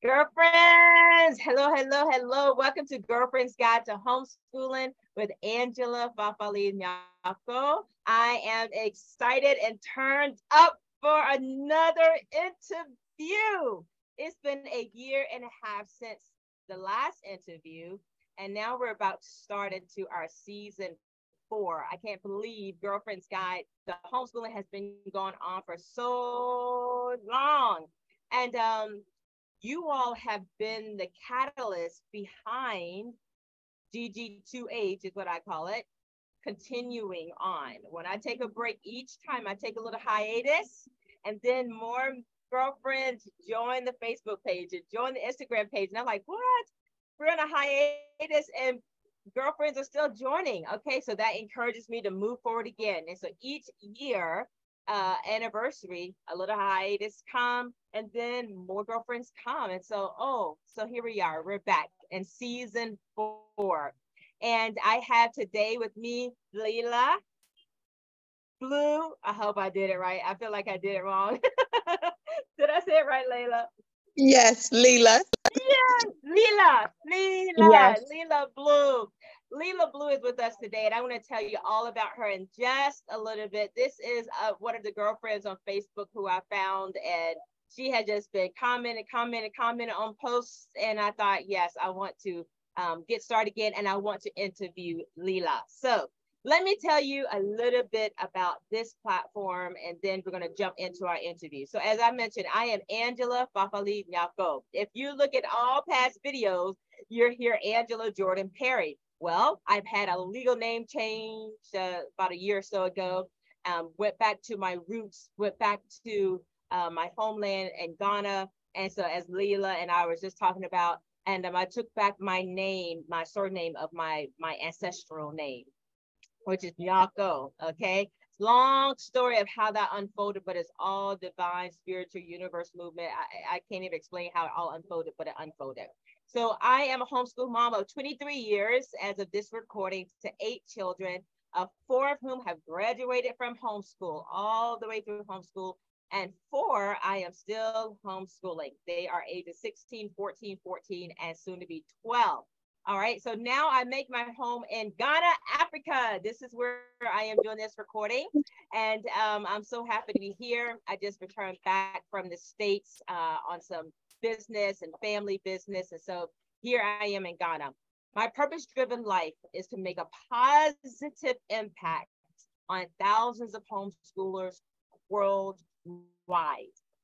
Girlfriends, hello, hello, hello. Welcome to Girlfriend's Guide to Homeschooling with Angela Fafali Nyako. I am excited and turned up for another interview. It's been a year and a half since the last interview, and now we're about to start into our season four. I can't believe Girlfriend's Guide, the homeschooling has been going on for so long. And um, you all have been the catalyst behind GG2H is what I call it, continuing on. When I take a break each time, I take a little hiatus and then more girlfriends join the Facebook page and join the Instagram page. And I'm like, what? We're on a hiatus and girlfriends are still joining. Okay, so that encourages me to move forward again. And so each year, uh, anniversary, a little hiatus come, and then more girlfriends come. And so, oh, so here we are. We're back in season four. And I have today with me Leila Blue. I hope I did it right. I feel like I did it wrong. did I say it right, Leila? Yes, Leila. Yes, Leila. Leila. Yes. Leila Blue. Leila Blue is with us today, and I want to tell you all about her in just a little bit. This is uh, one of the girlfriends on Facebook who I found, and she had just been commenting, commenting, commenting on posts. And I thought, yes, I want to um, get started again, and I want to interview Leila. So let me tell you a little bit about this platform, and then we're going to jump into our interview. So as I mentioned, I am Angela Fafali Nyako. If you look at all past videos, you're here, Angela Jordan Perry. Well, I've had a legal name change uh, about a year or so ago. Um, went back to my roots, went back to uh, my homeland in Ghana. And so, as Leila and I was just talking about, and um, I took back my name, my surname of my my ancestral name, which is Nyako. Okay, long story of how that unfolded, but it's all divine, spiritual, universe movement. I, I can't even explain how it all unfolded, but it unfolded. So I am a homeschool mom of 23 years as of this recording to eight children, uh, four of whom have graduated from homeschool all the way through homeschool. And four, I am still homeschooling. They are ages 16, 14, 14, and soon to be 12. All right, so now I make my home in Ghana, Africa. This is where I am doing this recording. And um, I'm so happy to be here. I just returned back from the States uh, on some business and family business. And so here I am in Ghana. My purpose driven life is to make a positive impact on thousands of homeschoolers worldwide.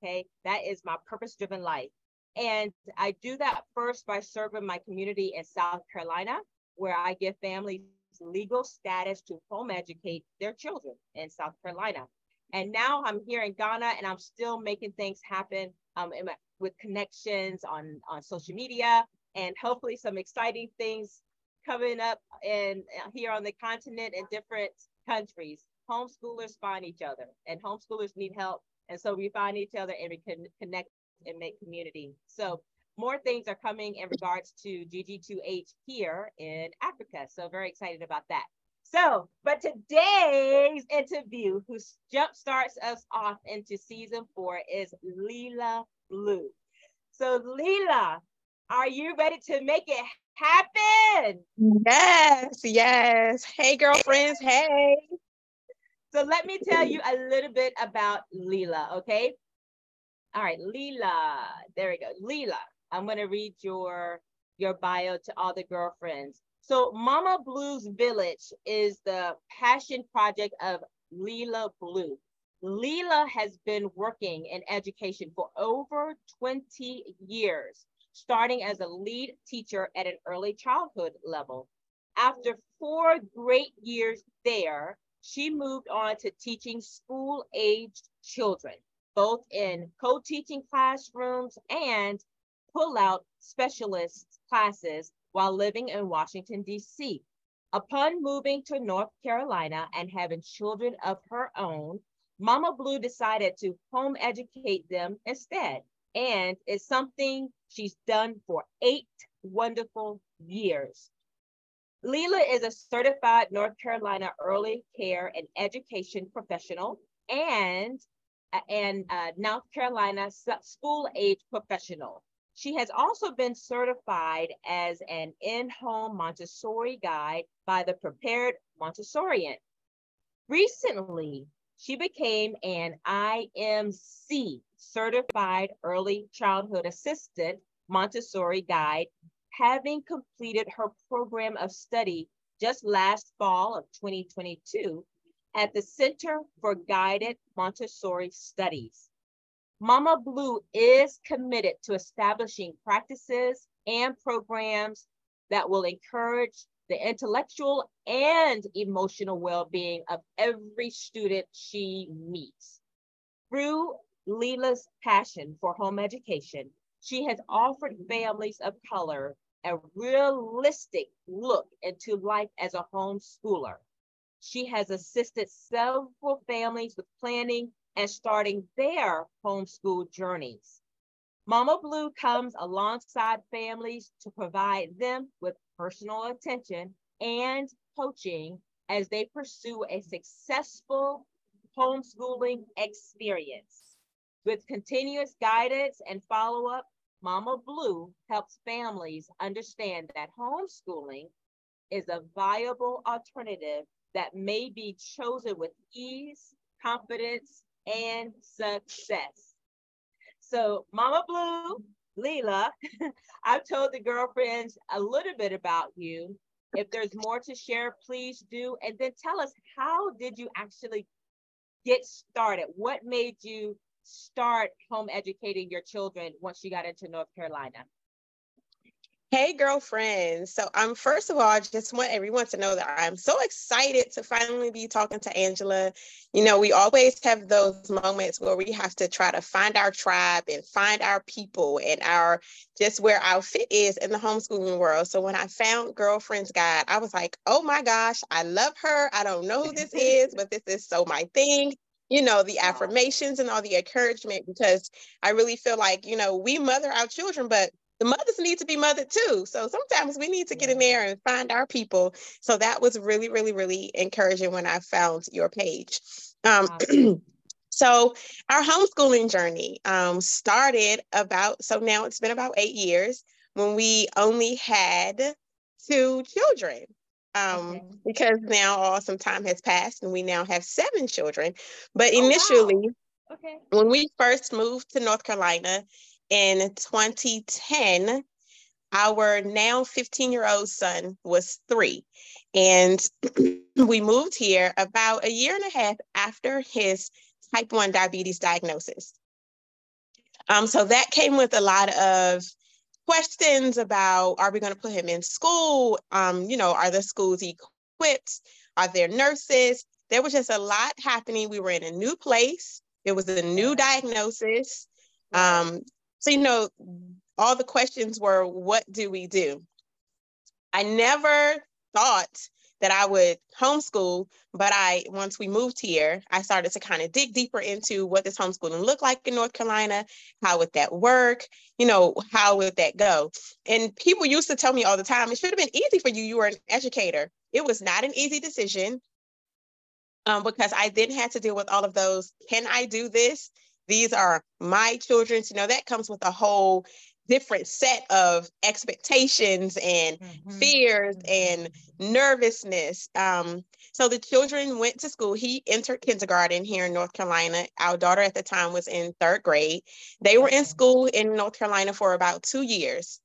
Okay, that is my purpose driven life. And I do that first by serving my community in South Carolina, where I give families legal status to home educate their children in South Carolina. And now I'm here in Ghana and I'm still making things happen um, my, with connections on, on social media and hopefully some exciting things coming up and uh, here on the continent in different countries. Homeschoolers find each other and homeschoolers need help. And so we find each other and we can connect and make community. So more things are coming in regards to GG2H here in Africa. So very excited about that. So, but today's interview, who jump starts us off into season four, is Leila Blue. So, Leila, are you ready to make it happen? Yes, yes. Hey, girlfriends. Hey. So, let me tell you a little bit about Leila, okay? All right, Leila. There we go. Leila, I'm going to read your your bio to all the girlfriends. So Momma Blue's Village is the passion project of Leila Blue. Leila has been working in education for over 20 years, starting as a lead teacher at an early childhood level. After four great years there, she moved on to teaching school-aged children, both in co-teaching classrooms and pull-out specialist classes while living in Washington, D.C. Upon moving to North Carolina and having children of her own, Momma Blue decided to home educate them instead. And it's something she's done for eight wonderful years. Leila is a certified North Carolina early care and education professional and, and uh, North Carolina school age professional. She has also been certified as an in-home Montessori guide by the Prepared Montessorian. Recently, she became an IMC certified early childhood assistant Montessori guide, having completed her program of study just last fall of 2022 at the Center for Guided Montessori Studies. Momma Blue is committed to establishing practices and programs that will encourage the intellectual and emotional well-being of every student she meets. Through Leila's passion for home education, she has offered families of color a realistic look into life as a homeschooler. She has assisted several families with planning and starting their homeschool journeys. Momma Blue comes alongside families to provide them with personal attention and coaching as they pursue a successful homeschooling experience. With continuous guidance and follow up, Momma Blue helps families understand that homeschooling is a viable alternative that may be chosen with ease, confidence, and success. So Momma Blue, Leila, I've told the girlfriends a little bit about you. If there's more to share, please do. And then tell us, how did you actually get started? What made you start home educating your children once you got into North Carolina? Hey, girlfriends. So, um, first of all, I just want everyone to know that I'm so excited to finally be talking to Angela. You know, we always have those moments where we have to try to find our tribe and find our people and our just where our fit is in the homeschooling world. So, when I found Girlfriends Guide, I was like, oh my gosh, I love her. I don't know who this is, but this is so my thing you know, the affirmations and all the encouragement because I really feel like, you know, we mother our children, but the mothers need to be mothered too. So sometimes we need to get in there and find our people. So that was really, really, really encouraging when I found your page. Um, so our homeschooling journey um, started about, so now it's been about eight years when we only had two children. Um, okay. because now all some time has passed and we now have seven children. But oh, initially, wow. okay. when we first moved to North Carolina, in 2010, our now 15 year old son was three. And we moved here about a year and a half after his type 1 diabetes diagnosis. Um, so that came with a lot of questions about are we going to put him in school? Um, you know, are the schools equipped? Are there nurses? There was just a lot happening. We were in a new place. It was a new diagnosis. Um, so, you know, all the questions were, what do we do? I never thought that I would homeschool, but I, once we moved here, I started to kind of dig deeper into what this homeschooling look like in North Carolina? How would that work? You know, how would that go? And people used to tell me all the time, it should have been easy for you. You were an educator. It was not an easy decision um, because I then had to deal with all of those. Can I do this? These are my children. You know, that comes with a whole different set of expectations and mm-hmm. fears and nervousness. Um, so the children went to school. He entered kindergarten here in North Carolina. Our daughter at the time was in third grade. They were in school in North Carolina for about two years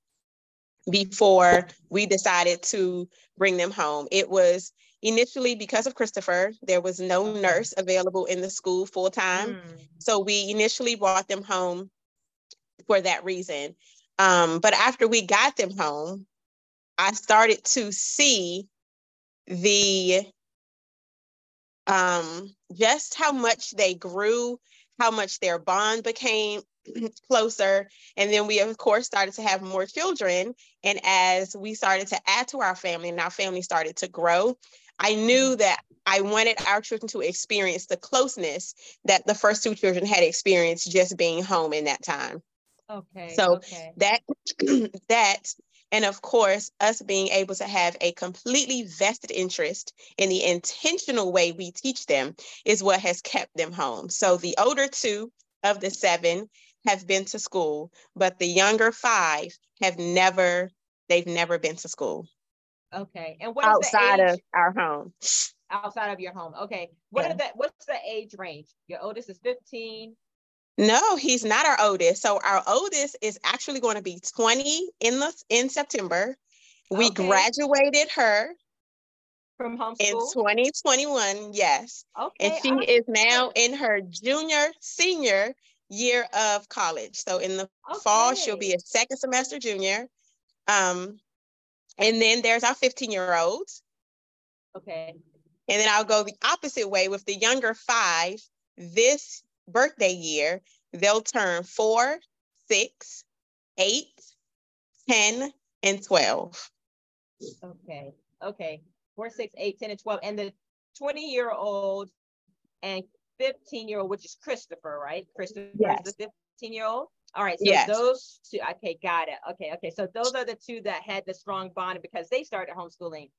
before we decided to bring them home. It was Initially, because of Christopher, there was no nurse available in the school full time. Mm. So we initially brought them home for that reason. Um, but after we got them home, I started to see the um, just how much they grew, how much their bond became closer. And then we, of course, started to have more children. And as we started to add to our family and our family started to grow, I knew that I wanted our children to experience the closeness that the first two children had experienced just being home in that time. Okay. So okay. that that And of course, us being able to have a completely vested interest in the intentional way we teach them is what has kept them home. So the older two of the seven have been to school, but the younger five have never, they've never been to school. Okay. And what outside of our home? Outside of your home. Okay. What yeah. are that? What's the age range? Your oldest is 15. No, he's not our oldest. So our oldest is actually going to be 20 in the in September. We okay. graduated her from homeschool in 2021. Yes. Okay. And she is now in her junior senior year of college. So in the okay. fall, she'll be a second semester junior. Um, and then there's our 15 year olds. Okay. And then I'll go the opposite way with the younger five. This birthday year, they'll turn four, six, eight, 10, and 12. Okay. Okay. Four, six, eight, 10, and 12. And the 20 year old and 15 year old, which is Christopher, right? Christopher yes. is the 15 year old. All right. So yes. those two, okay, got it. Okay. Okay. So those are the two that had the strong bond because they started homeschooling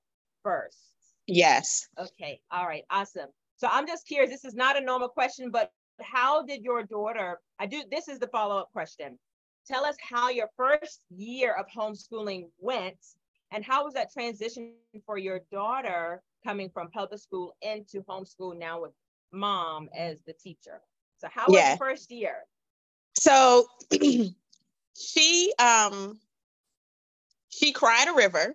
first. Yes. Okay. All right. Awesome. So I'm just curious. This is not a normal question, but how did your daughter, I do, this is the follow-up question. Tell us how your first year of homeschooling went and how was that transition for your daughter coming from public school into homeschool now with mom as the teacher? So how was the first year? So she um she cried a river.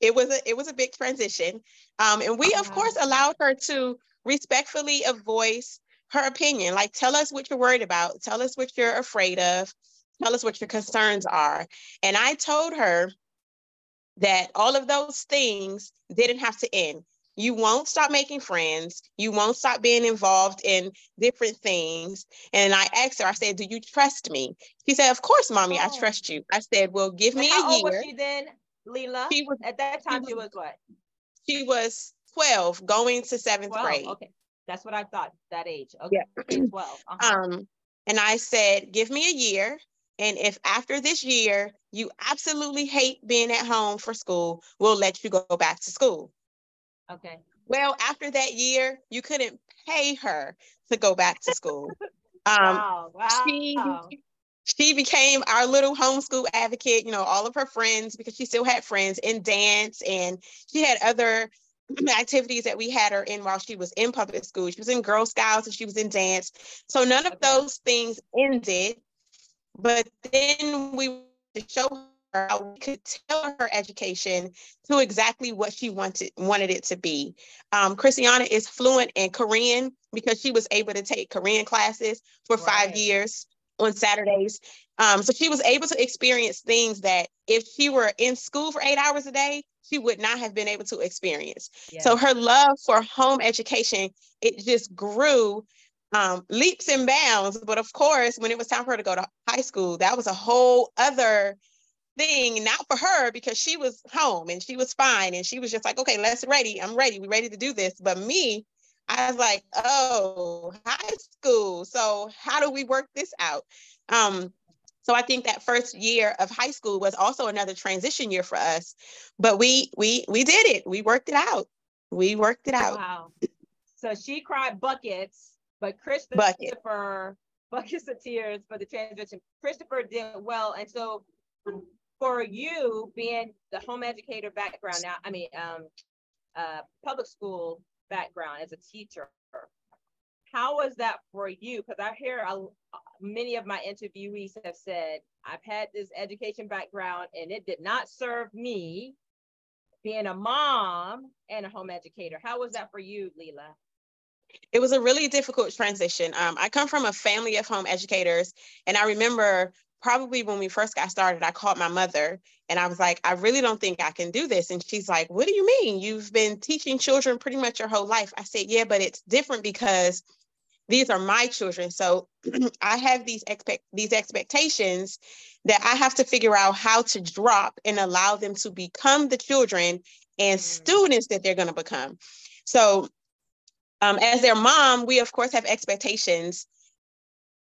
It was a it was a big transition. Um, and we of course allowed her to respectfully voice her opinion. Like, tell us what you're worried about. Tell us what you're afraid of. Tell us what your concerns are. And I told her that all of those things didn't have to end. You won't stop making friends. You won't stop being involved in different things. And I asked her, I said, Do you trust me? She said, Of course, mommy, oh. I trust you. I said, Well, give me how a year. Old was she then, Leila? She was at that time, she was, she was what? She was 12, going to seventh 12, grade. Okay. That's what I thought that age. Okay, yeah. 12. Uh-huh. Um, and I said, give me a year. And if after this year you absolutely hate being at home for school, we'll let you go back to school. Okay. Well, after that year, you couldn't pay her to go back to school. Um, wow. Wow. She, she became our little homeschool advocate, you know, all of her friends, because she still had friends in dance and she had other activities that we had her in while she was in public school. She was in Girl Scouts and she was in dance. So none of okay. those things ended. But then we show her how we could tailor her education to exactly what she wanted wanted it to be. Um, Christiana is fluent in Korean because she was able to take Korean classes for right. five years on Saturdays. Um, so she was able to experience things that if she were in school for eight hours a day, she would not have been able to experience. Yeah. So her love for home education, it just grew um, leaps and bounds. But of course, when it was time for her to go to high school, that was a whole other thing, not for her because she was home and she was fine. And she was just like, okay, let's ready. I'm ready. We're ready to do this. But me, I was like, oh, high school. So how do we work this out? Um, so I think that first year of high school was also another transition year for us. But we we we did it. We worked it out. We worked it out. Wow. So she cried buckets, but Christopher Bucket. buckets of tears for the transition. Christopher did well. And so for you being the home educator background now, I mean um uh public school background as a teacher, how was that for you? Because I hear a, many of my interviewees have said, I've had this education background and it did not serve me being a mom and a home educator. How was that for you, Leila? It was a really difficult transition. Um, I come from a family of home educators, and I remember probably when we first got started, I called my mother and I was like, I really don't think I can do this. And she's like, What do you mean? You've been teaching children pretty much your whole life. I said, Yeah, but it's different because these are my children. So I have these expect these expectations that I have to figure out how to drop and allow them to become the children and mm. students that they're going to become. So um, as their mom, we of course have expectations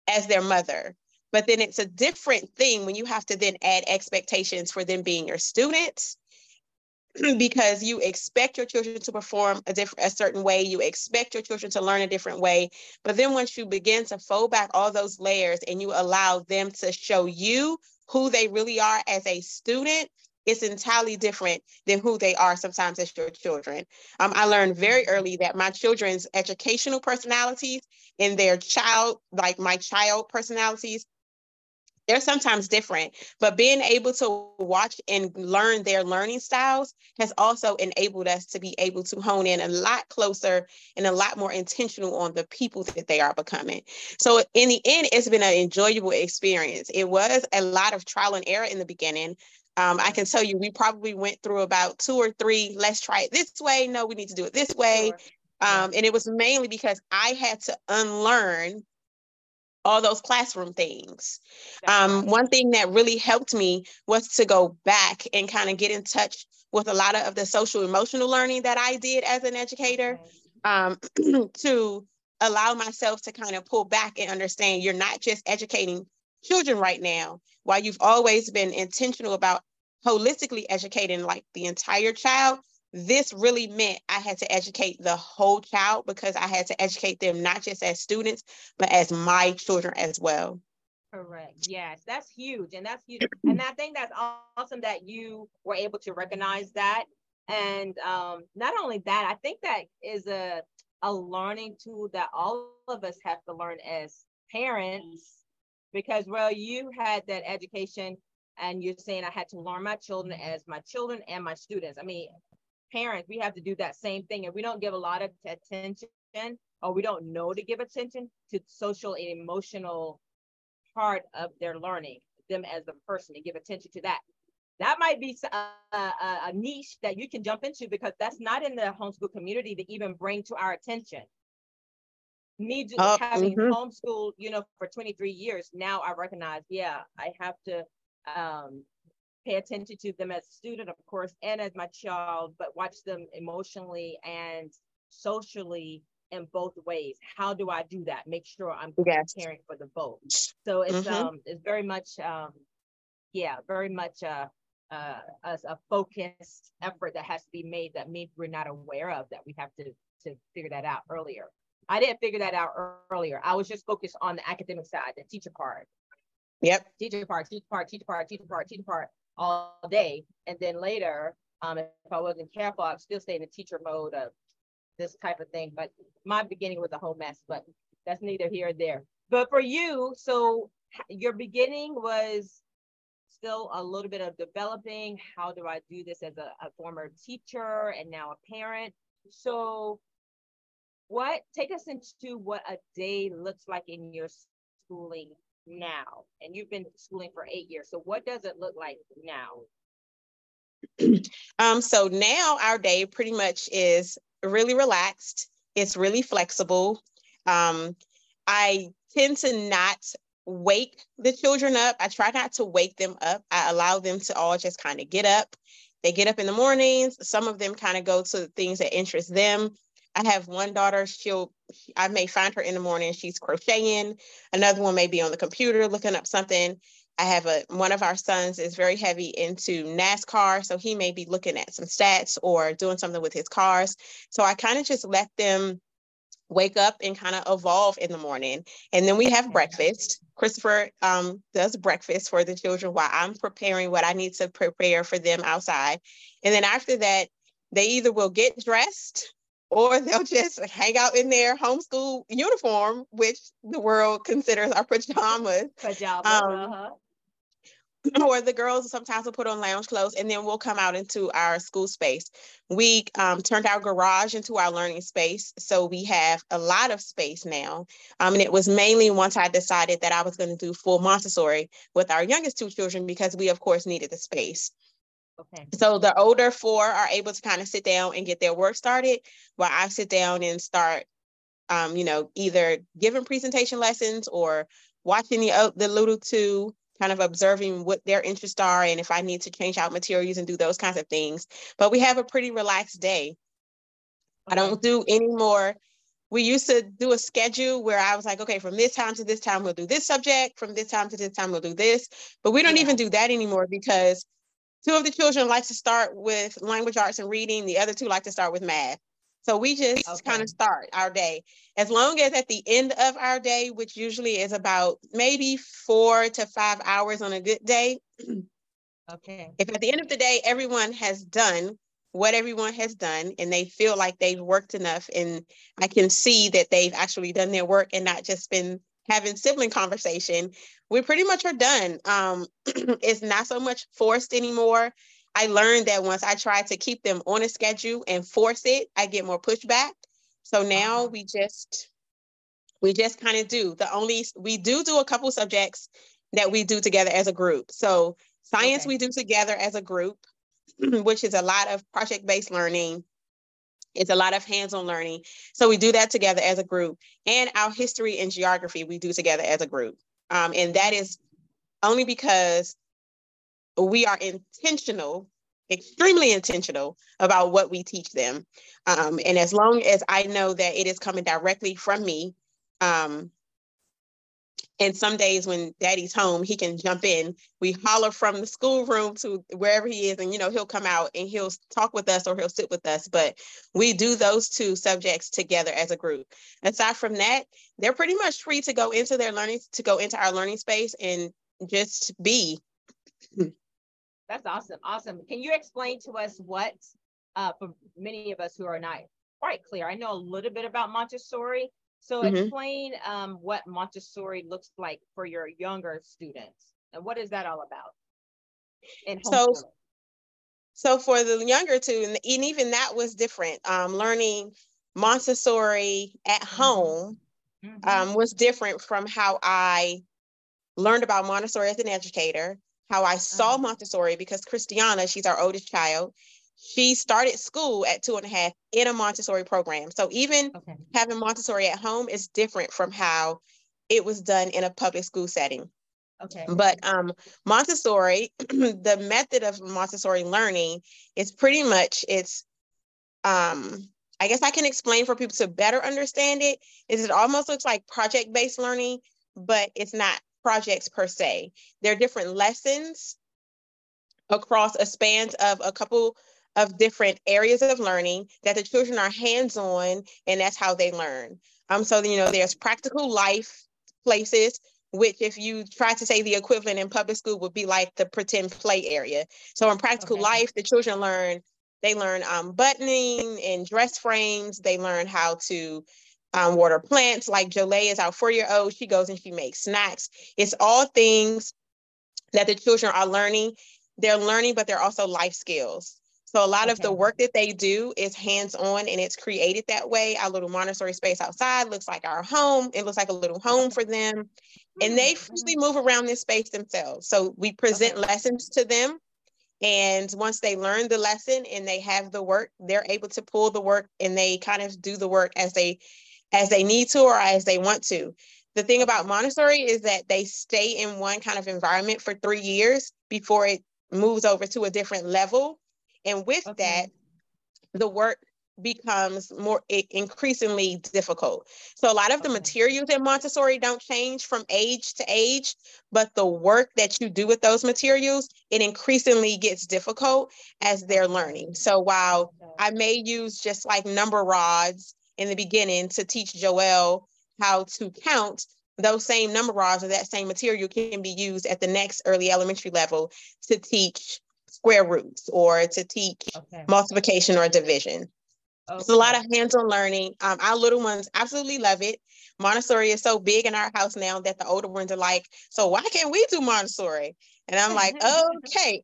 as their mother. but then it's a different thing when you have to then add expectations for them being your students because you expect your children to perform a different a certain way you expect your children to learn a different way but then once you begin to fold back all those layers and you allow them to show you who they really are as a student it's entirely different than who they are sometimes as your children. Um, I learned very early that my children's educational personalities and their child, like my child personalities, they're sometimes different, but being able to watch and learn their learning styles has also enabled us to be able to hone in a lot closer and a lot more intentional on the people that they are becoming. So, in the end, it's been an enjoyable experience. It was a lot of trial and error in the beginning. Um, I can tell you, we probably went through about two or three. Let's try it this way. No, we need to do it this way. Um, and it was mainly because I had to unlearn all those classroom things. Um, one thing that really helped me was to go back and kind of get in touch with a lot of the social emotional learning that I did as an educator um, to allow myself to kind of pull back and understand you're not just educating children right now, while you've always been intentional about holistically educating like the entire child, this really meant I had to educate the whole child because I had to educate them not just as students, but as my children as well. Correct. Yes, that's huge. And that's huge. And I think that's awesome that you were able to recognize that. And um, not only that, I think that is a, a learning tool that all of us have to learn as parents because, well, you had that education and you're saying I had to learn my children as my children and my students. I mean, parents, we have to do that same thing. And we don't give a lot of attention or we don't know to give attention to social and emotional part of their learning, them as a person and give attention to that. That might be a, a, uh, uh, a niche that you can jump into because that's not in the homeschool community to even bring to our attention. Me uh, having mm-hmm. homeschooled, you know, for 23 years, now I recognize, yeah, I have to um, pay attention to them as a student, of course, and as my child, but watch them emotionally and socially in both ways. How do I do that? Make sure I'm yes. caring for the both. So it's mm-hmm. um it's very much um yeah, very much uh uh a, a focused effort that has to be made that maybe we're not aware of that we have to to figure that out earlier. I didn't figure that out earlier. I was just focused on the academic side, the teacher part. Yep. Teacher part, teacher part, teacher part, teacher part, teacher part all day. And then later, um, if I wasn't careful, I'd still stay in the teacher mode of this type of thing. But my beginning was a whole mess, but that's neither here or there. But for you, so your beginning was still a little bit of developing. How do I do this as a, a former teacher and now a parent? So what take us into what a day looks like in your schooling now? And you've been schooling for eight years. So what does it look like now? um, so now our day pretty much is really relaxed. It's really flexible. Um, I tend to not wake the children up. I try not to wake them up. I allow them to all just kind of get up. They get up in the mornings. Some of them kind of go to things that interest them. I have one daughter, she'll, I may find her in the morning, she's crocheting. Another one may be on the computer looking up something. I have a, one of our sons is very heavy into NASCAR. So he may be looking at some stats or doing something with his cars. So I kind of just let them wake up and kind of evolve in the morning. And then we have breakfast. Christopher um, does breakfast for the children while I'm preparing what I need to prepare for them outside. And then after that, they either will get dressed or they'll just hang out in their homeschool uniform, which the world considers our pajamas. Pajamas. Um, uh-huh. Or the girls sometimes will put on lounge clothes and then we'll come out into our school space. We um, turned our garage into our learning space. So we have a lot of space now. Um, and it was mainly once I decided that I was going to do full Montessori with our youngest two children because we, of course, needed the space. Okay. So the older four are able to kind of sit down and get their work started, while I sit down and start, um, you know, either giving presentation lessons or watching the the little two, kind of observing what their interests are and if I need to change out materials and do those kinds of things. But we have a pretty relaxed day. Okay. I don't do any more we used to do a schedule where I was like, okay, from this time to this time, we'll do this subject. From this time to this time, we'll do this. But we don't yeah. even do that anymore because two of the children like to start with language arts and reading. The other two like to start with math. So we just okay. kind of start our day. As long as at the end of our day, which usually is about maybe four to five hours on a good day. Okay. If at the end of the day, everyone has done what everyone has done and they feel like they've worked enough and I can see that they've actually done their work and not just been having sibling conversation, we pretty much are done. Um, it's not so much forced anymore. I learned that once I try to keep them on a schedule and force it, I get more pushback. So now uh-huh. we just we just kind of do the only we do do a couple subjects that we do together as a group. So science okay. we do together as a group. which is a lot of project based learning. It's a lot of hands on learning. So we do that together as a group. And our history and geography we do together as a group. Um, and that is only because we are intentional, extremely intentional about what we teach them. Um, and as long as I know that it is coming directly from me, um, and some days when daddy's home, he can jump in. We holler from the schoolroom to wherever he is, and you know, he'll come out and he'll talk with us or he'll sit with us. But we do those two subjects together as a group. Aside from that, they're pretty much free to go into their learning, to go into our learning space and just be. That's awesome. Awesome. Can you explain to us what, uh, for many of us who are not quite clear, I know a little bit about Montessori, so mm-hmm. explain um, what Montessori looks like for your younger students and what is that all about? And so, so for the younger two, and, even that was different. Um, learning Montessori at mm-hmm. home mm-hmm. um, was different from how I learned about Montessori as an educator, how I saw uh-huh. Montessori because Christiana, she's our oldest child, she started school at two and a half in a Montessori program. So even okay. having Montessori at home is different from how it was done in a public school setting. Okay. But um, Montessori, the method of Montessori learning is pretty much it's um, I guess I can explain for people to better understand it. Is it almost looks like project-based learning, but it's not projects per se. There are different lessons across a span of a couple of different areas of learning that the children are hands-on and that's how they learn. Um, so you know, there's practical life places, which if you try to say the equivalent in public school would be like the pretend play area. So in practical okay. life, the children learn, they learn um, buttoning and dress frames, they learn how to um, water plants. Like Jolie is our four-year-old, she goes and she makes snacks. It's all things that the children are learning. They're learning, but they're also life skills. So a lot okay. of the work that they do is hands-on and it's created that way. Our little Montessori space outside looks like our home. It looks like a little home for them. And they mm-hmm. freely move around this space themselves. So we present okay. lessons to them. And once they learn the lesson and they have the work, they're able to pull the work and they kind of do the work as they as they need to or as they want to. The thing about Montessori is that they stay in one kind of environment for three years before it moves over to a different level and with okay. that, the work becomes more increasingly difficult. So a lot of the materials in Montessori don't change from age to age, but the work that you do with those materials, it increasingly gets difficult as they're learning. So while I may use just like number rods in the beginning to teach Joelle how to count, those same number rods or that same material can be used at the next early elementary level to teach square roots or to teach okay. multiplication or division. Okay. It's a lot of hands-on learning. Um, our little ones absolutely love it. Montessori is so big in our house now that the older ones are like, so why can't we do Montessori? And I'm like, okay.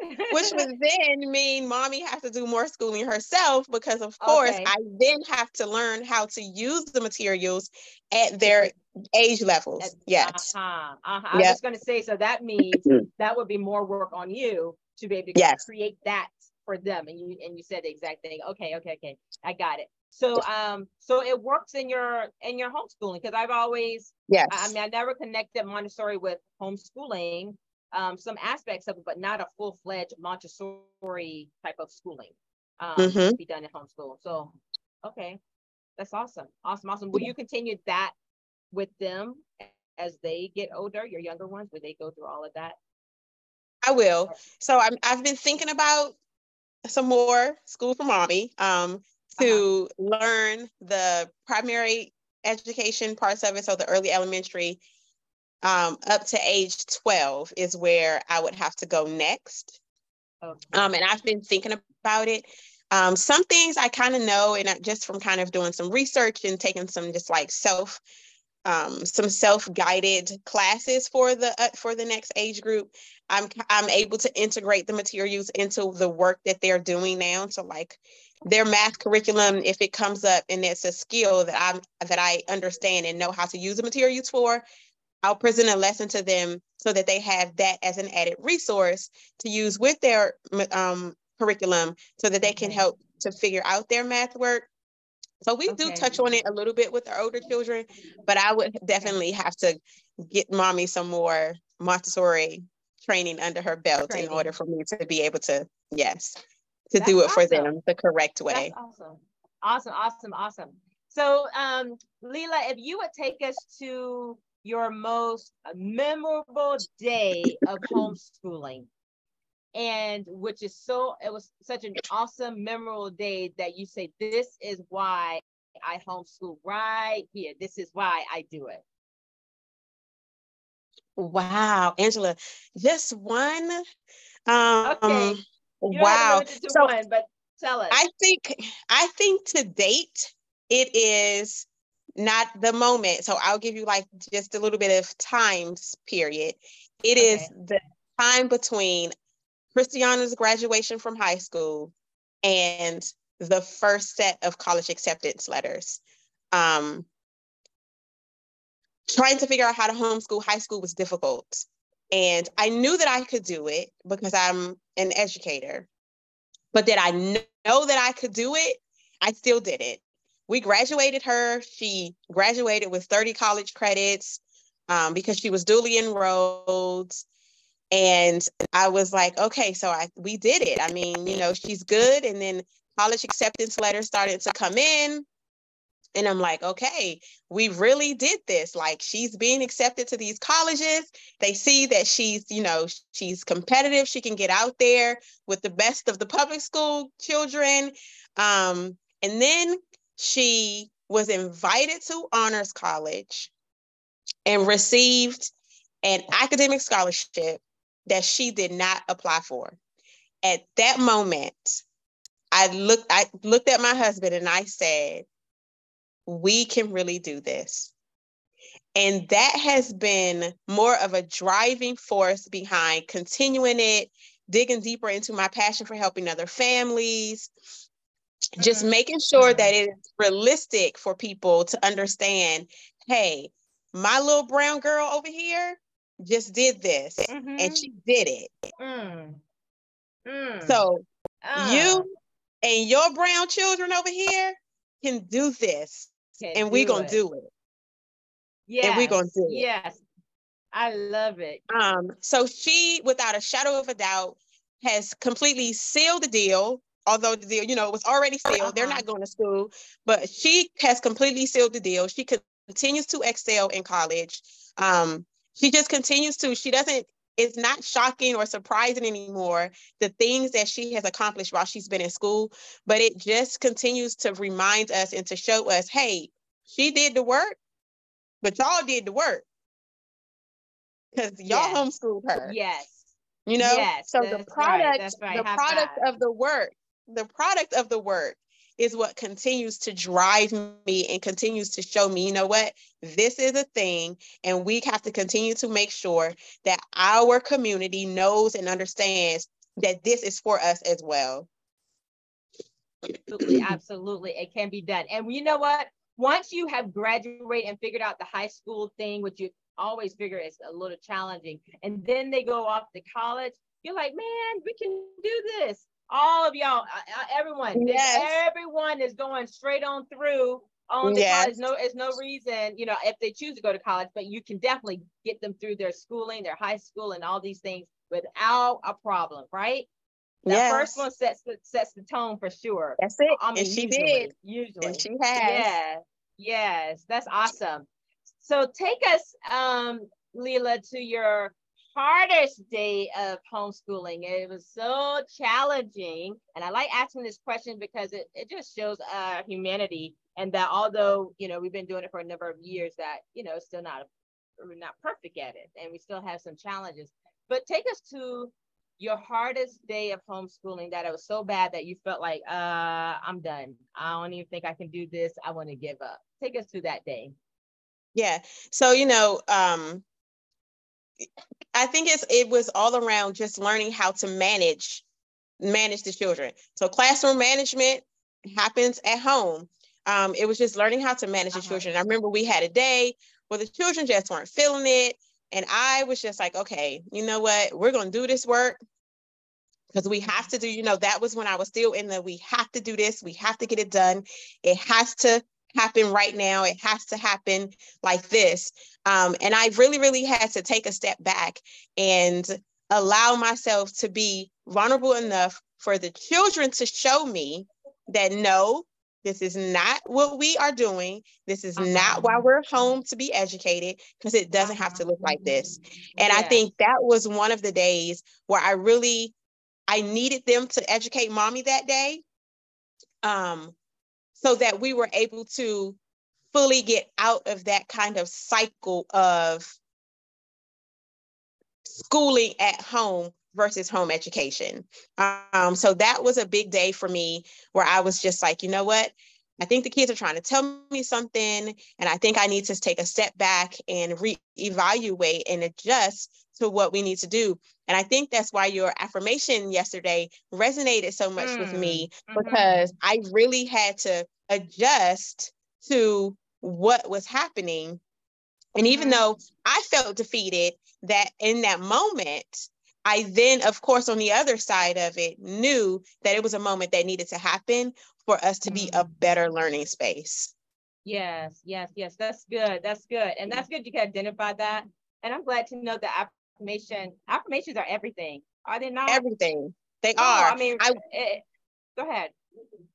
Which would then mean mommy has to do more schooling herself because of course okay. I then have to learn how to use the materials at their age levels. Yes. Uh-huh. Uh-huh. I was going to say, so that means that would be more work on you to be able to yes. create that for them. And you and you said the exact thing. Okay, okay, okay. I got it. So um so it works in your in your homeschooling because I've always yes I, I, mean I never connected Montessori with homeschooling um some aspects of it but not a full-fledged Montessori type of schooling um mm-hmm. be done in homeschool so okay That's awesome. Awesome. Awesome. Will you continue that with them as they get older, your younger ones? Will they go through all of that? I will. So I'm, I've been thinking about some more school for mommy um, to uh-huh. learn the primary education parts of it. So the early elementary um, up to age 12 is where I would have to go next. Okay. Um, and I've been thinking about it. Um, some things I kind of know, and I, just from kind of doing some research and taking some just like self, um, some self-guided classes for the uh, for the next age group. I'm I'm able to integrate the materials into the work that they're doing now. So like their math curriculum, if it comes up and it's a skill that I'm that I understand and know how to use the materials for, I'll present a lesson to them so that they have that as an added resource to use with their um, curriculum so that they can help to figure out their math work. So we okay. do touch on it a little bit with our older children, but I would definitely have to get mommy some more Montessori training under her belt training. in order for me to be able to, yes, to That's do it awesome. for them the correct way. That's awesome. Awesome, awesome, awesome. So um, Leila, if you would take us to your most memorable day of homeschooling. And which is so it was such an awesome memorable day that you say this is why i homeschool right here. This is why i do it. Wow angela just one um okay wow. so one, but tell us. I think i think to date it is not the moment. So I'll give you like just a little bit of time period. It okay. is the time between Christiana's graduation from high school and the first set of college acceptance letters. Um, trying to figure out how to homeschool high school was difficult. And I knew that I could do it because I'm an educator. But did I know that I could do it? I still did it we graduated her. She graduated with 30 college credits um, because she was duly enrolled. And I was like, okay, so I we did it. I mean, you know, she's good. And then college acceptance letters started to come in. And I'm like, okay, we really did this. Like she's being accepted to these colleges. They see that she's, you know, she's competitive. She can get out there with the best of the public school children. Um, and then she was invited to honors college and received an academic scholarship that she did not apply for. At that moment, I looked I looked at my husband and I said, "We can really do this." And that has been more of a driving force behind continuing it, digging deeper into my passion for helping other families, just mm-hmm. making sure that it is realistic for people to understand hey my little brown girl over here just did this mm-hmm. and she did it. Mm. Mm. so you and your brown children over here can do this can and we're gonna do it. Yeah and we're gonna do it. Yes. I love it. Um so she without a shadow of a doubt has completely sealed the deal although the deal, you know, it was already sealed. Uh-huh. They're not going to school, but she has completely sealed the deal. She continues to excel in college. Um, she just continues to, she doesn't, it's not shocking or surprising anymore the things that she has accomplished while she's been in school, but it just continues to remind us and to show us, hey, she did the work, but y'all did the work. Because y'all yes. homeschooled her. Yes. You know, yes, so the product, right. right. the Have product of the work the product of the work is what continues to drive me and continues to show me, you know what, this is a thing. And we have to continue to make sure that our community knows and understands that this is for us as well. Absolutely, absolutely. It can be done. And you know what? Once you have graduated and figured out the high school thing, which you always figure is a little challenging, and then they go off to college, you're like, man, we can do this all of y'all, uh, uh, everyone, yes. everyone is going straight on through on the yes. college. No, it's no reason, you know, if they choose to go to college, but you can definitely get them through their schooling, their high school, and all these things without a problem, right? The yes. first one sets the, sets the tone for sure. That's it. I mean, and she usually, did. Usually, and she has. Yeah. Yes, that's awesome. So take us, um, Leila, to your hardest day of homeschooling. It was so challenging. And I like asking this question because it, it just shows uh, humanity and that although, you know, we've been doing it for a number of years that, you know, still not, we're not perfect at it and we still have some challenges. But take us to your hardest day of homeschooling that it was so bad that you felt like, uh, I'm done. I don't even think I can do this. I want to give up. Take us to that day. Yeah. So, you know, um, I think it's it was all around just learning how to manage manage the children. So classroom management happens at home. Um, it was just learning how to manage the uh-huh. children. I remember we had a day where the children just weren't feeling it. And I was just like, okay, you know what? We're going to do this work because we have to do, you know, that was when I was still in the we have to do this, we have to get it done. It has to happen right now. It has to happen like this. Um, and I really, really had to take a step back and allow myself to be vulnerable enough for the children to show me that no, this is not what we are doing. This is not why uh-huh. we're home to be educated because it doesn't have to look like this. And yeah. I think that was one of the days where I really I needed them to educate mommy that day. Um, so that we were able to fully get out of that kind of cycle of schooling at home versus home education. Um, so that was a big day for me where I was just like, you know what? I think the kids are trying to tell me something, and I think I need to take a step back and reevaluate and adjust to what we need to do. And I think that's why your affirmation yesterday resonated so much mm. with me mm-hmm. because I really had to adjust to what was happening. And even mm-hmm. though I felt defeated, that in that moment, I then, of course, on the other side of it, knew that it was a moment that needed to happen for us to be a mm-hmm. better learning space. Yes, yes, yes. That's good. That's good. And that's good you can identify that. And I'm glad to know that affirmation, affirmations are everything. Are they not? Everything. They oh, are. I mean, I, it, go ahead.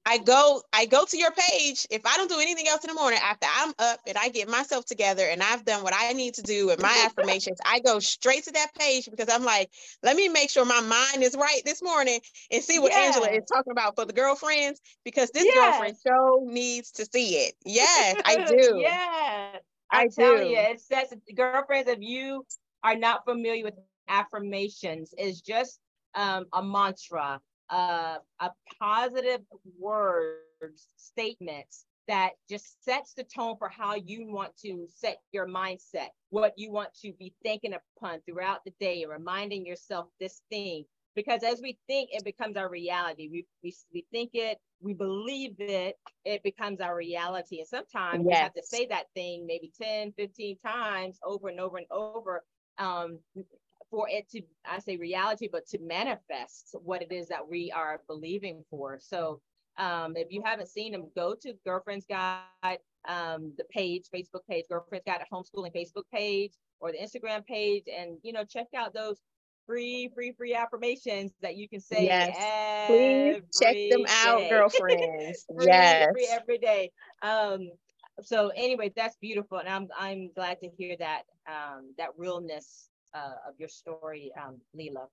I go I go to your page. If I don't do anything else in the morning after I'm up and I get myself together and I've done what I need to do with my affirmations, I go straight to that page because I'm like, let me make sure my mind is right this morning and see what yes. Angela is talking about for the girlfriends because this yes. girlfriend show needs to see it. Yes, I do. yes. I, I tell you, it says girlfriends, if you are not familiar with affirmations, is just um, a mantra uh, a positive words, statements that just sets the tone for how you want to set your mindset, what you want to be thinking upon throughout the day, and reminding yourself this thing. Because as we think, it becomes our reality. We, we, we think it, we believe it, it becomes our reality. And sometimes yes. we have to say that thing maybe 10, 15 times over and over and over um, for it to i say reality but to manifest what it is that we are believing for. So um, if you haven't seen them go to girlfriend's guide um, the page facebook page girlfriend's guide at homeschooling facebook page or the instagram page and you know check out those free free free affirmations that you can say yes. Please check them out girlfriends. Free, yes. free every day. Um so anyway that's beautiful and i'm i'm glad to hear that um that realness uh, of your story, um, Leila.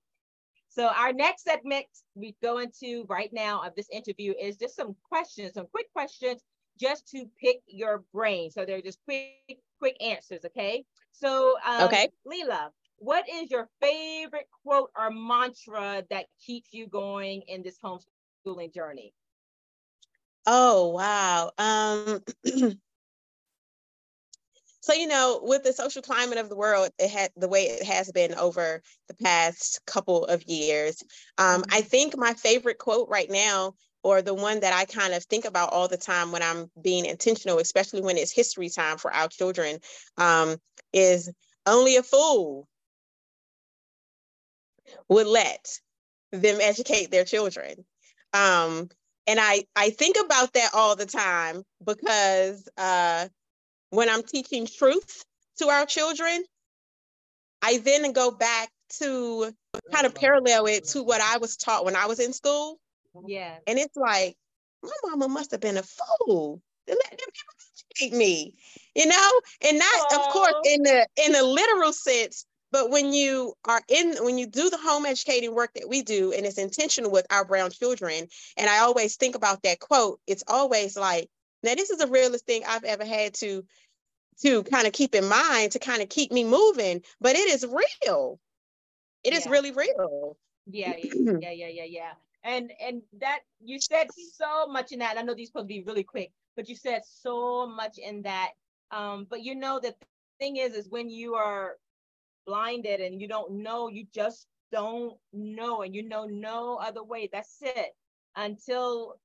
So our next segment we go into right now of this interview is just some questions, some quick questions just to pick your brain. So they're just quick, quick answers, okay? So um, okay. Leila, what is your favorite quote or mantra that keeps you going in this homeschooling journey? Oh, wow. Um, So, you know, with the social climate of the world, it had the way it has been over the past couple of years. Um, I mm-hmm. think my favorite quote right now, or the one that I kind of think about all the time when I'm being intentional, especially when it's history time for our children, um, is only a fool would let them educate their children. Um, and I, I think about that all the time because uh, when I'm teaching truth to our children, I then go back to kind of parallel it to what I was taught when I was in school. Yeah. And it's like, my mama must have been a fool to let them people educate me, you know? And not, of course, in the in the literal sense, but when you are in, when you do the home educating work that we do, and it's intentional with our brown children, and I always think about that quote, it's always like, now this is the realest thing I've ever had to to kind of keep in mind to kind of keep me moving, but it is real. It yeah. is really real. Yeah, yeah, yeah, yeah, yeah. And and that you said so much in that. I know these supposed to be really quick, but you said so much in that. Um, but you know that the thing is, is when you are blinded and you don't know, you just don't know, and you know no other way. That's it. Until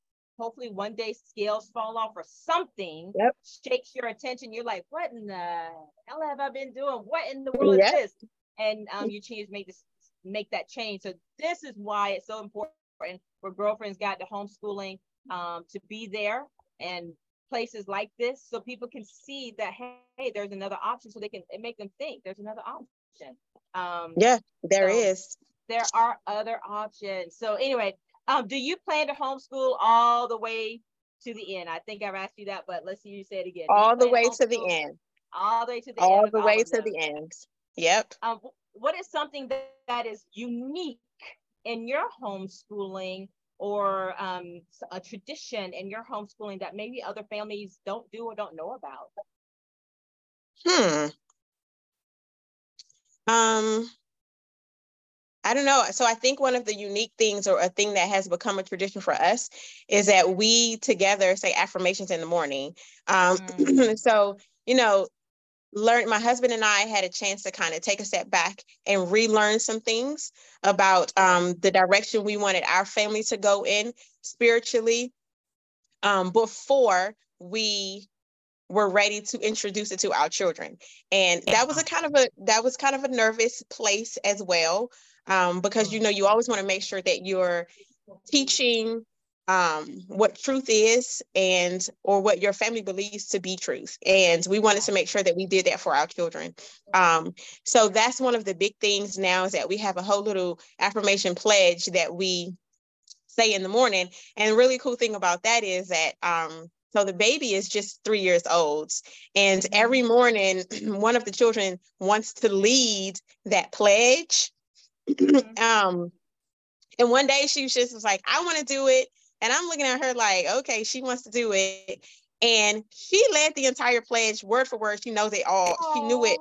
hopefully one day scales fall off or something yep. shakes your attention. You're like, what in the hell have I been doing? What in the world yep. is this? And um, you change, make this, make that change. So this is why it's so important for girlfriends got the homeschooling um, to be there and places like this so people can see that hey there's another option so they can make them think there's another option um yeah there so is. there are other options so anyway um, do you plan to homeschool all the way to the end? I think I've asked you that, but let's see you say it again. All the way to the end. All the way to the end. all end. The way to the end. Yep. Um, what is something that, that is unique in your homeschooling or um, a tradition in your homeschooling that maybe other families don't do or don't know about? Hmm. Um, I don't know. So I think one of the unique things or a thing that has become a tradition for us is that we together say affirmations in the morning. Um, mm. so, you know, learn my husband and I had a chance to kind of take a step back and relearn some things about um, the direction we wanted our family to go in spiritually um, before we were ready to introduce it to our children and that was a kind of a that was kind of a nervous place as well um, because you know you always want to make sure that you're teaching um, what truth is and or what your family believes to be truth and we wanted to make sure that we did that for our children um, so that's one of the big things now is that we have a whole little affirmation pledge that we say in the morning and really cool thing about that is that um, so the baby is just three years old. And every morning, one of the children wants to lead that pledge. Mm-hmm. um, and one day she was just was like, I want to do it. And I'm looking at her like, okay, she wants to do it. And she led the entire pledge word for word. She knows it all. Aww. She knew it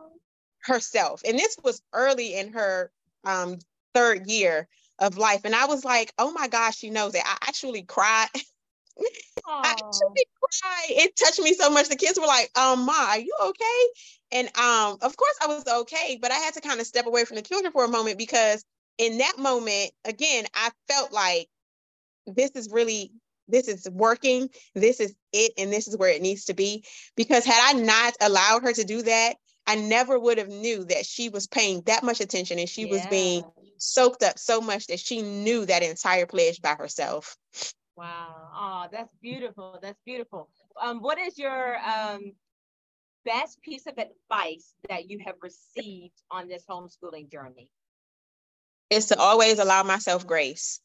herself. And this was early in her um, third year of life. And I was like, oh my gosh, she knows it. I actually cried. I actually cried. It touched me so much. The kids were like, um, Ma, are you okay? And um, of course I was okay, but I had to kind of step away from the children for a moment because in that moment, again, I felt like this is really this is working, this is it, and this is where it needs to be. Because had I not allowed her to do that, I never would have knew that she was paying that much attention and she yeah. was being soaked up so much that she knew that entire pledge by herself. Wow. Oh, that's beautiful. That's beautiful. Um, what is your um best piece of advice that you have received on this homeschooling journey? Is to always allow myself grace.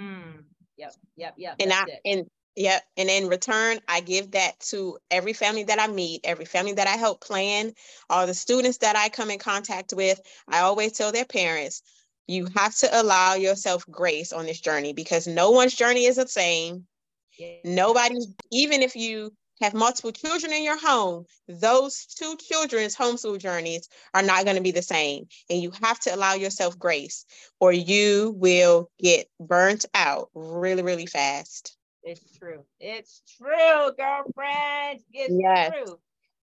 Mm, yep, yep, yep. And I it. and yep, and in return, I give that to every family that I meet, every family that I help plan, all the students that I come in contact with. I always tell their parents, you have to allow yourself grace on this journey because no one's journey is the same. Yeah. Nobody, even if you have multiple children in your home, those two children's homeschool journeys are not going to be the same. And you have to allow yourself grace or you will get burnt out really, really fast. It's true. It's true, girlfriend. It's yes. true.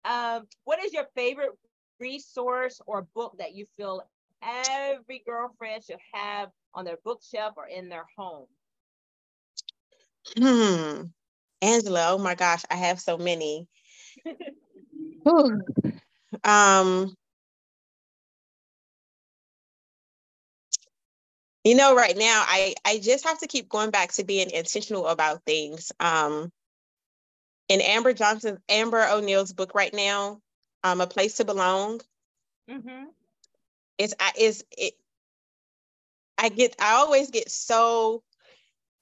Um, what is your favorite resource or book that you feel every girlfriend should have on their bookshelf or in their home? Hmm. Angela, oh my gosh, I have so many. um, you know, right now, I I just have to keep going back to being intentional about things. Um, in Amber Johnston, Amber O'Neal's book right now, um, A Place to Belong. Mm-hmm. It's is it. I get I always get so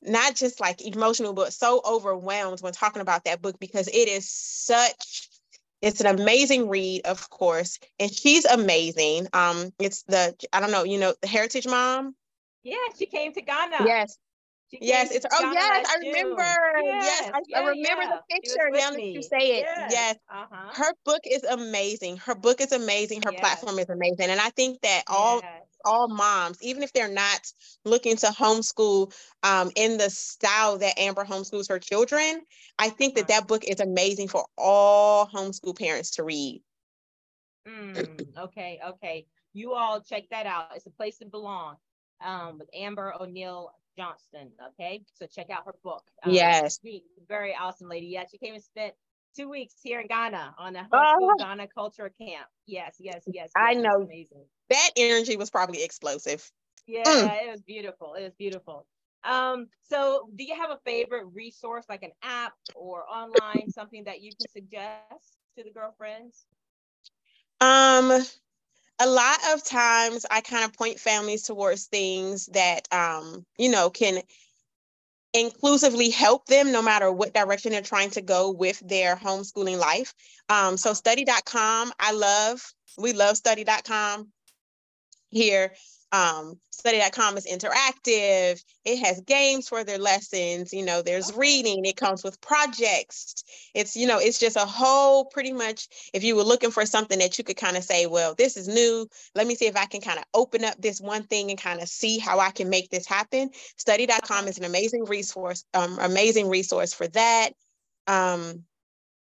not just like emotional, but so overwhelmed when talking about that book because it is such it's an amazing read, of course, and she's amazing. Um, it's the I don't know, you know, the Heritage Mom. Yeah, she came to Ghana. Yes, Yes, it's oh yes, I remember. Yes, yes I, yeah, I, remember yeah. the picture now that you say it. Yes. yes. Uh-huh. Her book is amazing. Her book is amazing. Her yes. platform is amazing. And I think that all all moms, even if they're not looking to homeschool um, in the style that Amber homeschools her children, I think that uh-huh. that book is amazing for all homeschool parents to read. Mm, okay, okay. You all check that out. It's a place to belong um, with Amber O'Neal Johnston. Okay, so check out her book. Um, yes, very awesome lady. Yeah, she came and spent two weeks here in Ghana on a homeschool uh, Ghana culture camp. Yes, yes, yes. yes I know. Amazing. That energy was probably explosive. Yeah, mm. it was beautiful. It was beautiful. Um, so do you have a favorite resource like an app or online, something that you can suggest to the girlfriends? Um, a lot of times I kind of point families towards things that um, you know, can inclusively help them no matter what direction they're trying to go with their homeschooling life. Um, so study.com, I love, we love study.com here. Um, study.com is interactive. It has games for their lessons. You know, there's reading. It comes with projects. It's, you know, it's just a whole pretty much, if you were looking for something that you could kind of say, well, this is new. Let me see if I can kind of open up this one thing and kind of see how I can make this happen. Study.com is an amazing resource, um, amazing resource for that. Um,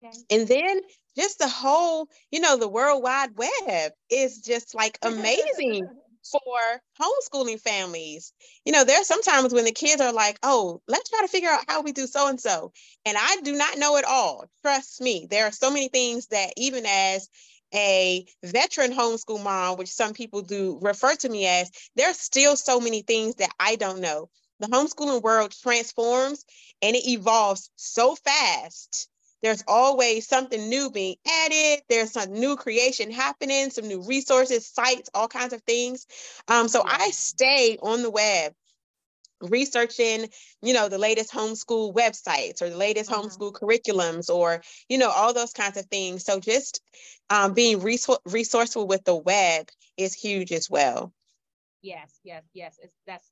okay. And then just the whole, you know, the World Wide Web is just like amazing for homeschooling families. You know, there's sometimes when the kids are like, oh, let's try to figure out how we do so and so. And I do not know it all. Trust me, there are so many things that even as a veteran homeschool mom, which some people do refer to me as, there's still so many things that I don't know. The homeschooling world transforms and it evolves so fast there's always something new being added. There's some new creation happening, some new resources, sites, all kinds of things. Um, so I stay on the web researching you know the latest homeschool websites or the latest mm-hmm. homeschool curriculums or you know all those kinds of things so just um, being resor- resourceful with the web is huge as well yes yes yes it's, that's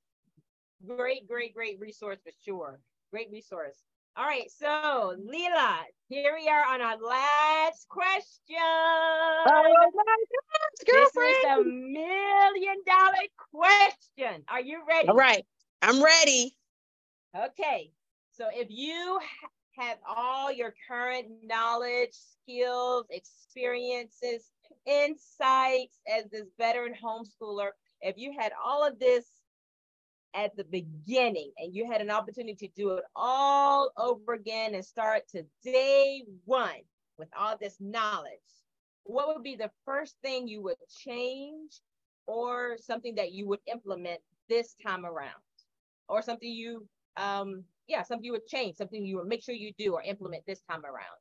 great great great resource for sure great resource all right, so Leila, here we are on our last question. Oh my gosh, girlfriend. This is a million dollar question. Are you ready? All right, I'm ready. Okay, so if you have all your current knowledge, skills, experiences, insights as this veteran homeschooler, if you had all of this at the beginning and you had an opportunity to do it all over again and start to day one with all this knowledge, what would be the first thing you would change or something that you would implement this time around? Or something you, um, yeah, something you would change, something you would make sure you do or implement this time around?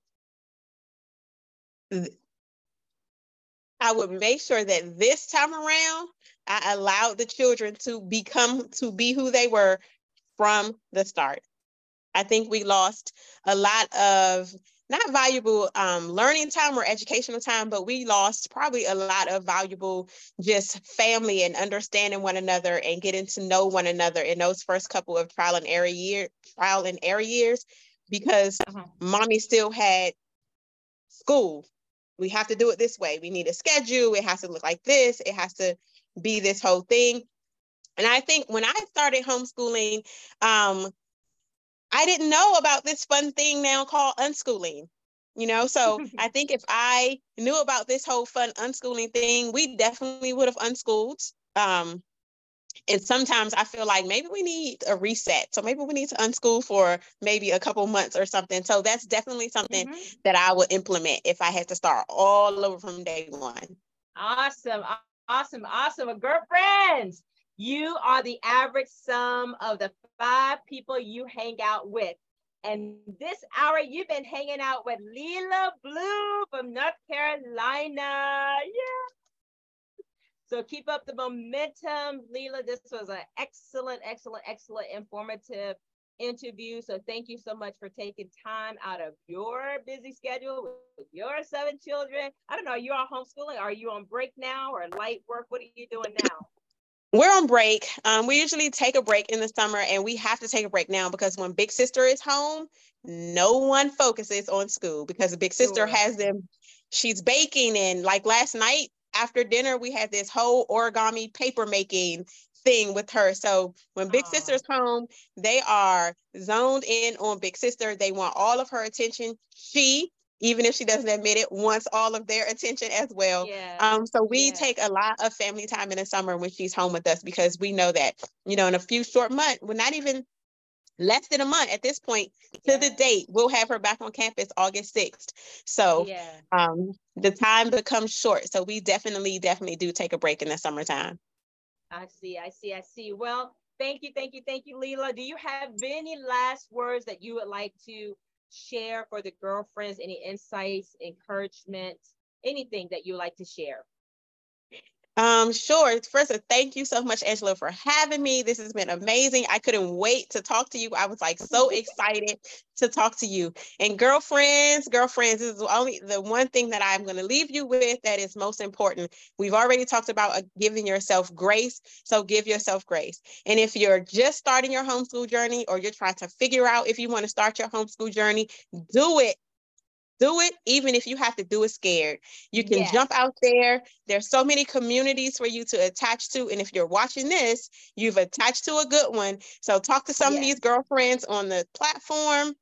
I would make sure that this time around, I allowed the children to become, to be who they were from the start. I think we lost a lot of not valuable um, learning time or educational time, but we lost probably a lot of valuable just family and understanding one another and getting to know one another in those first couple of trial and error year, trial and error years, because uh-huh. mommy still had school we have to do it this way. We need a schedule. It has to look like this. It has to be this whole thing. And I think when I started homeschooling, um, I didn't know about this fun thing now called unschooling. You know, so I think if I knew about this whole fun unschooling thing, we definitely would have unschooled. Um, and sometimes I feel like maybe we need a reset. So maybe we need to unschool for maybe a couple months or something. So that's definitely something mm-hmm. that I would implement if I had to start all over from day one. Awesome. Awesome. Awesome. Girlfriends, you are the average sum of the five people you hang out with. And this hour, you've been hanging out with Leila Blue from North Carolina. Yeah. So keep up the momentum. Leila, this was an excellent, excellent, excellent, informative interview. So thank you so much for taking time out of your busy schedule with your seven children. I don't know, are you all homeschooling? Are you on break now or light work? What are you doing now? We're on break. Um, we usually take a break in the summer, and we have to take a break now because when Big Sister is home, no one focuses on school because Big Sister sure. has them. She's baking, and like last night after dinner, we had this whole origami paper making thing with her. So when Big Aww. Sister's home, they are zoned in on Big Sister. They want all of her attention. She, even if she doesn't admit it, wants all of their attention as well. Yeah. Um, so we yeah. take a lot of family time in the summer when she's home with us because we know that, you know, in a few short months, we're not even less than a month at this point to yeah. the date we'll have her back on campus august 6th so yeah. um, the time becomes short so we definitely definitely do take a break in the summertime I see, I see, I see. Well, thank you, thank you, thank you, Leila. Do you have any last words that you would like to share for the girlfriends? Any insights, encouragement, anything that you like to share? Um, sure. First, thank you so much, Angela, for having me. This has been amazing. I couldn't wait to talk to you. I was like so excited to talk to you. And girlfriends, girlfriends, this is only the one thing that I'm going to leave you with that is most important. We've already talked about uh, giving yourself grace. So give yourself grace. And if you're just starting your homeschool journey or you're trying to figure out if you want to start your homeschool journey, do it do it even if you have to do it scared you can yes. jump out there there's so many communities for you to attach to and if you're watching this you've attached to a good one so talk to some yes. of these girlfriends on the platform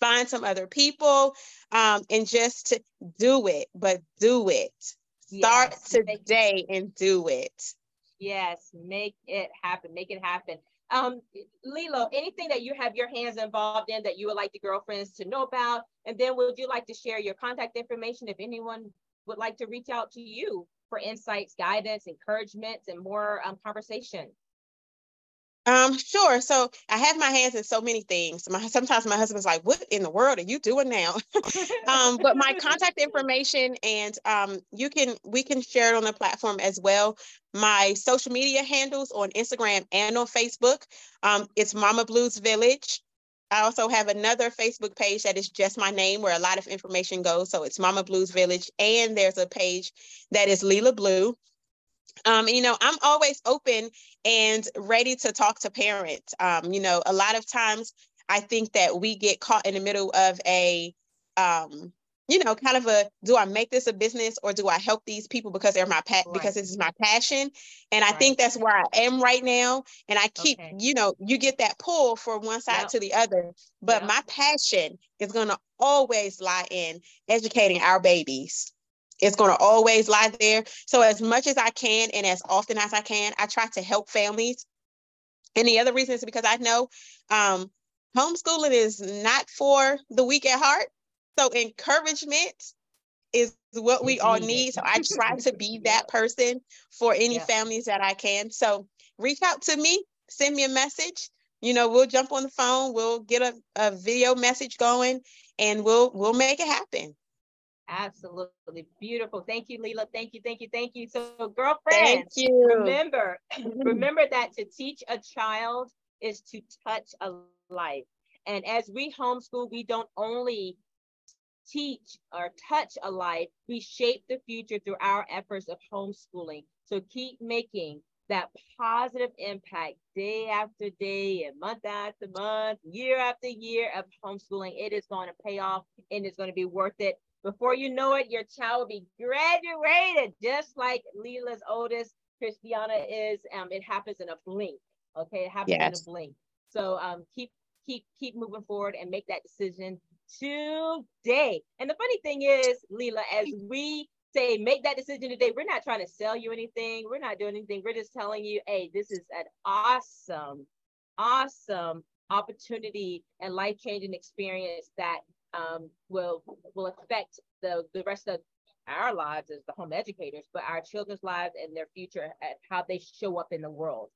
find some other people um, and just do it but do it start yes. today and do it yes make it happen make it happen um, Lilo, anything that you have your hands involved in that you would like the girlfriends to know about? And then would you like to share your contact information if anyone would like to reach out to you for insights, guidance, encouragement, and more um, conversation? Um, sure. So I have my hands in so many things. My, sometimes my husband's like, "What in the world are you doing now?" um, but my contact information and um, you can we can share it on the platform as well. My social media handles on Instagram and on Facebook. Um, it's Momma Blue's Village. I also have another Facebook page that is just my name where a lot of information goes. So it's Momma Blue's Village, and there's a page that is Leila Blue. Um, you know, I'm always open and ready to talk to parents. Um, you know, a lot of times I think that we get caught in the middle of a, um, you know, kind of a do I make this a business or do I help these people because they're my pet right. because this is my passion? And right. I think that's where I am right now. And I keep, okay. you know, you get that pull from one side yep. to the other. But yep. my passion is gonna always lie in educating our babies. It's going to always lie there. So, as much as I can and as often as I can, I try to help families. And the other reason is because I know um, homeschooling is not for the weak at heart. So, encouragement is what we all need. So, I try to be that person for any yeah. families that I can. So, reach out to me, send me a message. You know, we'll jump on the phone, we'll get a, a video message going, and we'll we'll make it happen. Absolutely beautiful. Thank you, Leila. Thank you, thank you, thank you. So, girlfriends, remember, remember that to teach a child is to touch a life. And as we homeschool, we don't only teach or touch a life, we shape the future through our efforts of homeschooling. So keep making that positive impact day after day and month after month, year after year of homeschooling. It is going to pay off and it's going to be worth it. Before you know it, your child will be graduated, just like Leila's oldest, Christiana is. Um, it happens in a blink. Okay, it happens yes. in a blink. So um, keep keep keep moving forward and make that decision today. And the funny thing is, Leila, as we say make that decision today, we're not trying to sell you anything. We're not doing anything. We're just telling you, hey, this is an awesome, awesome opportunity and life changing experience that um, will will affect the the rest of our lives as the home educators, but our children's lives and their future and how they show up in the world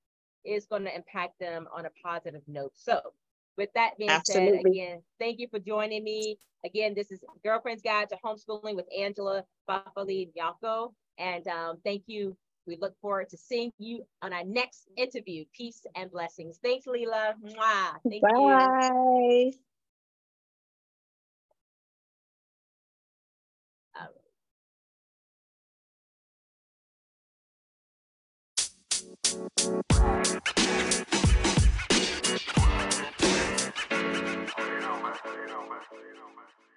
is going to impact them on a positive note. So with that being Absolutely. said, again, thank you for joining me. Again, this is Girlfriend's Guide to Homeschooling with Angela Bafali Nyako. And um, thank you We look forward to seeing you on our next interview. Peace and blessings. Thanks, Leila. Mwah. Thank Bye. you. You know, man. You.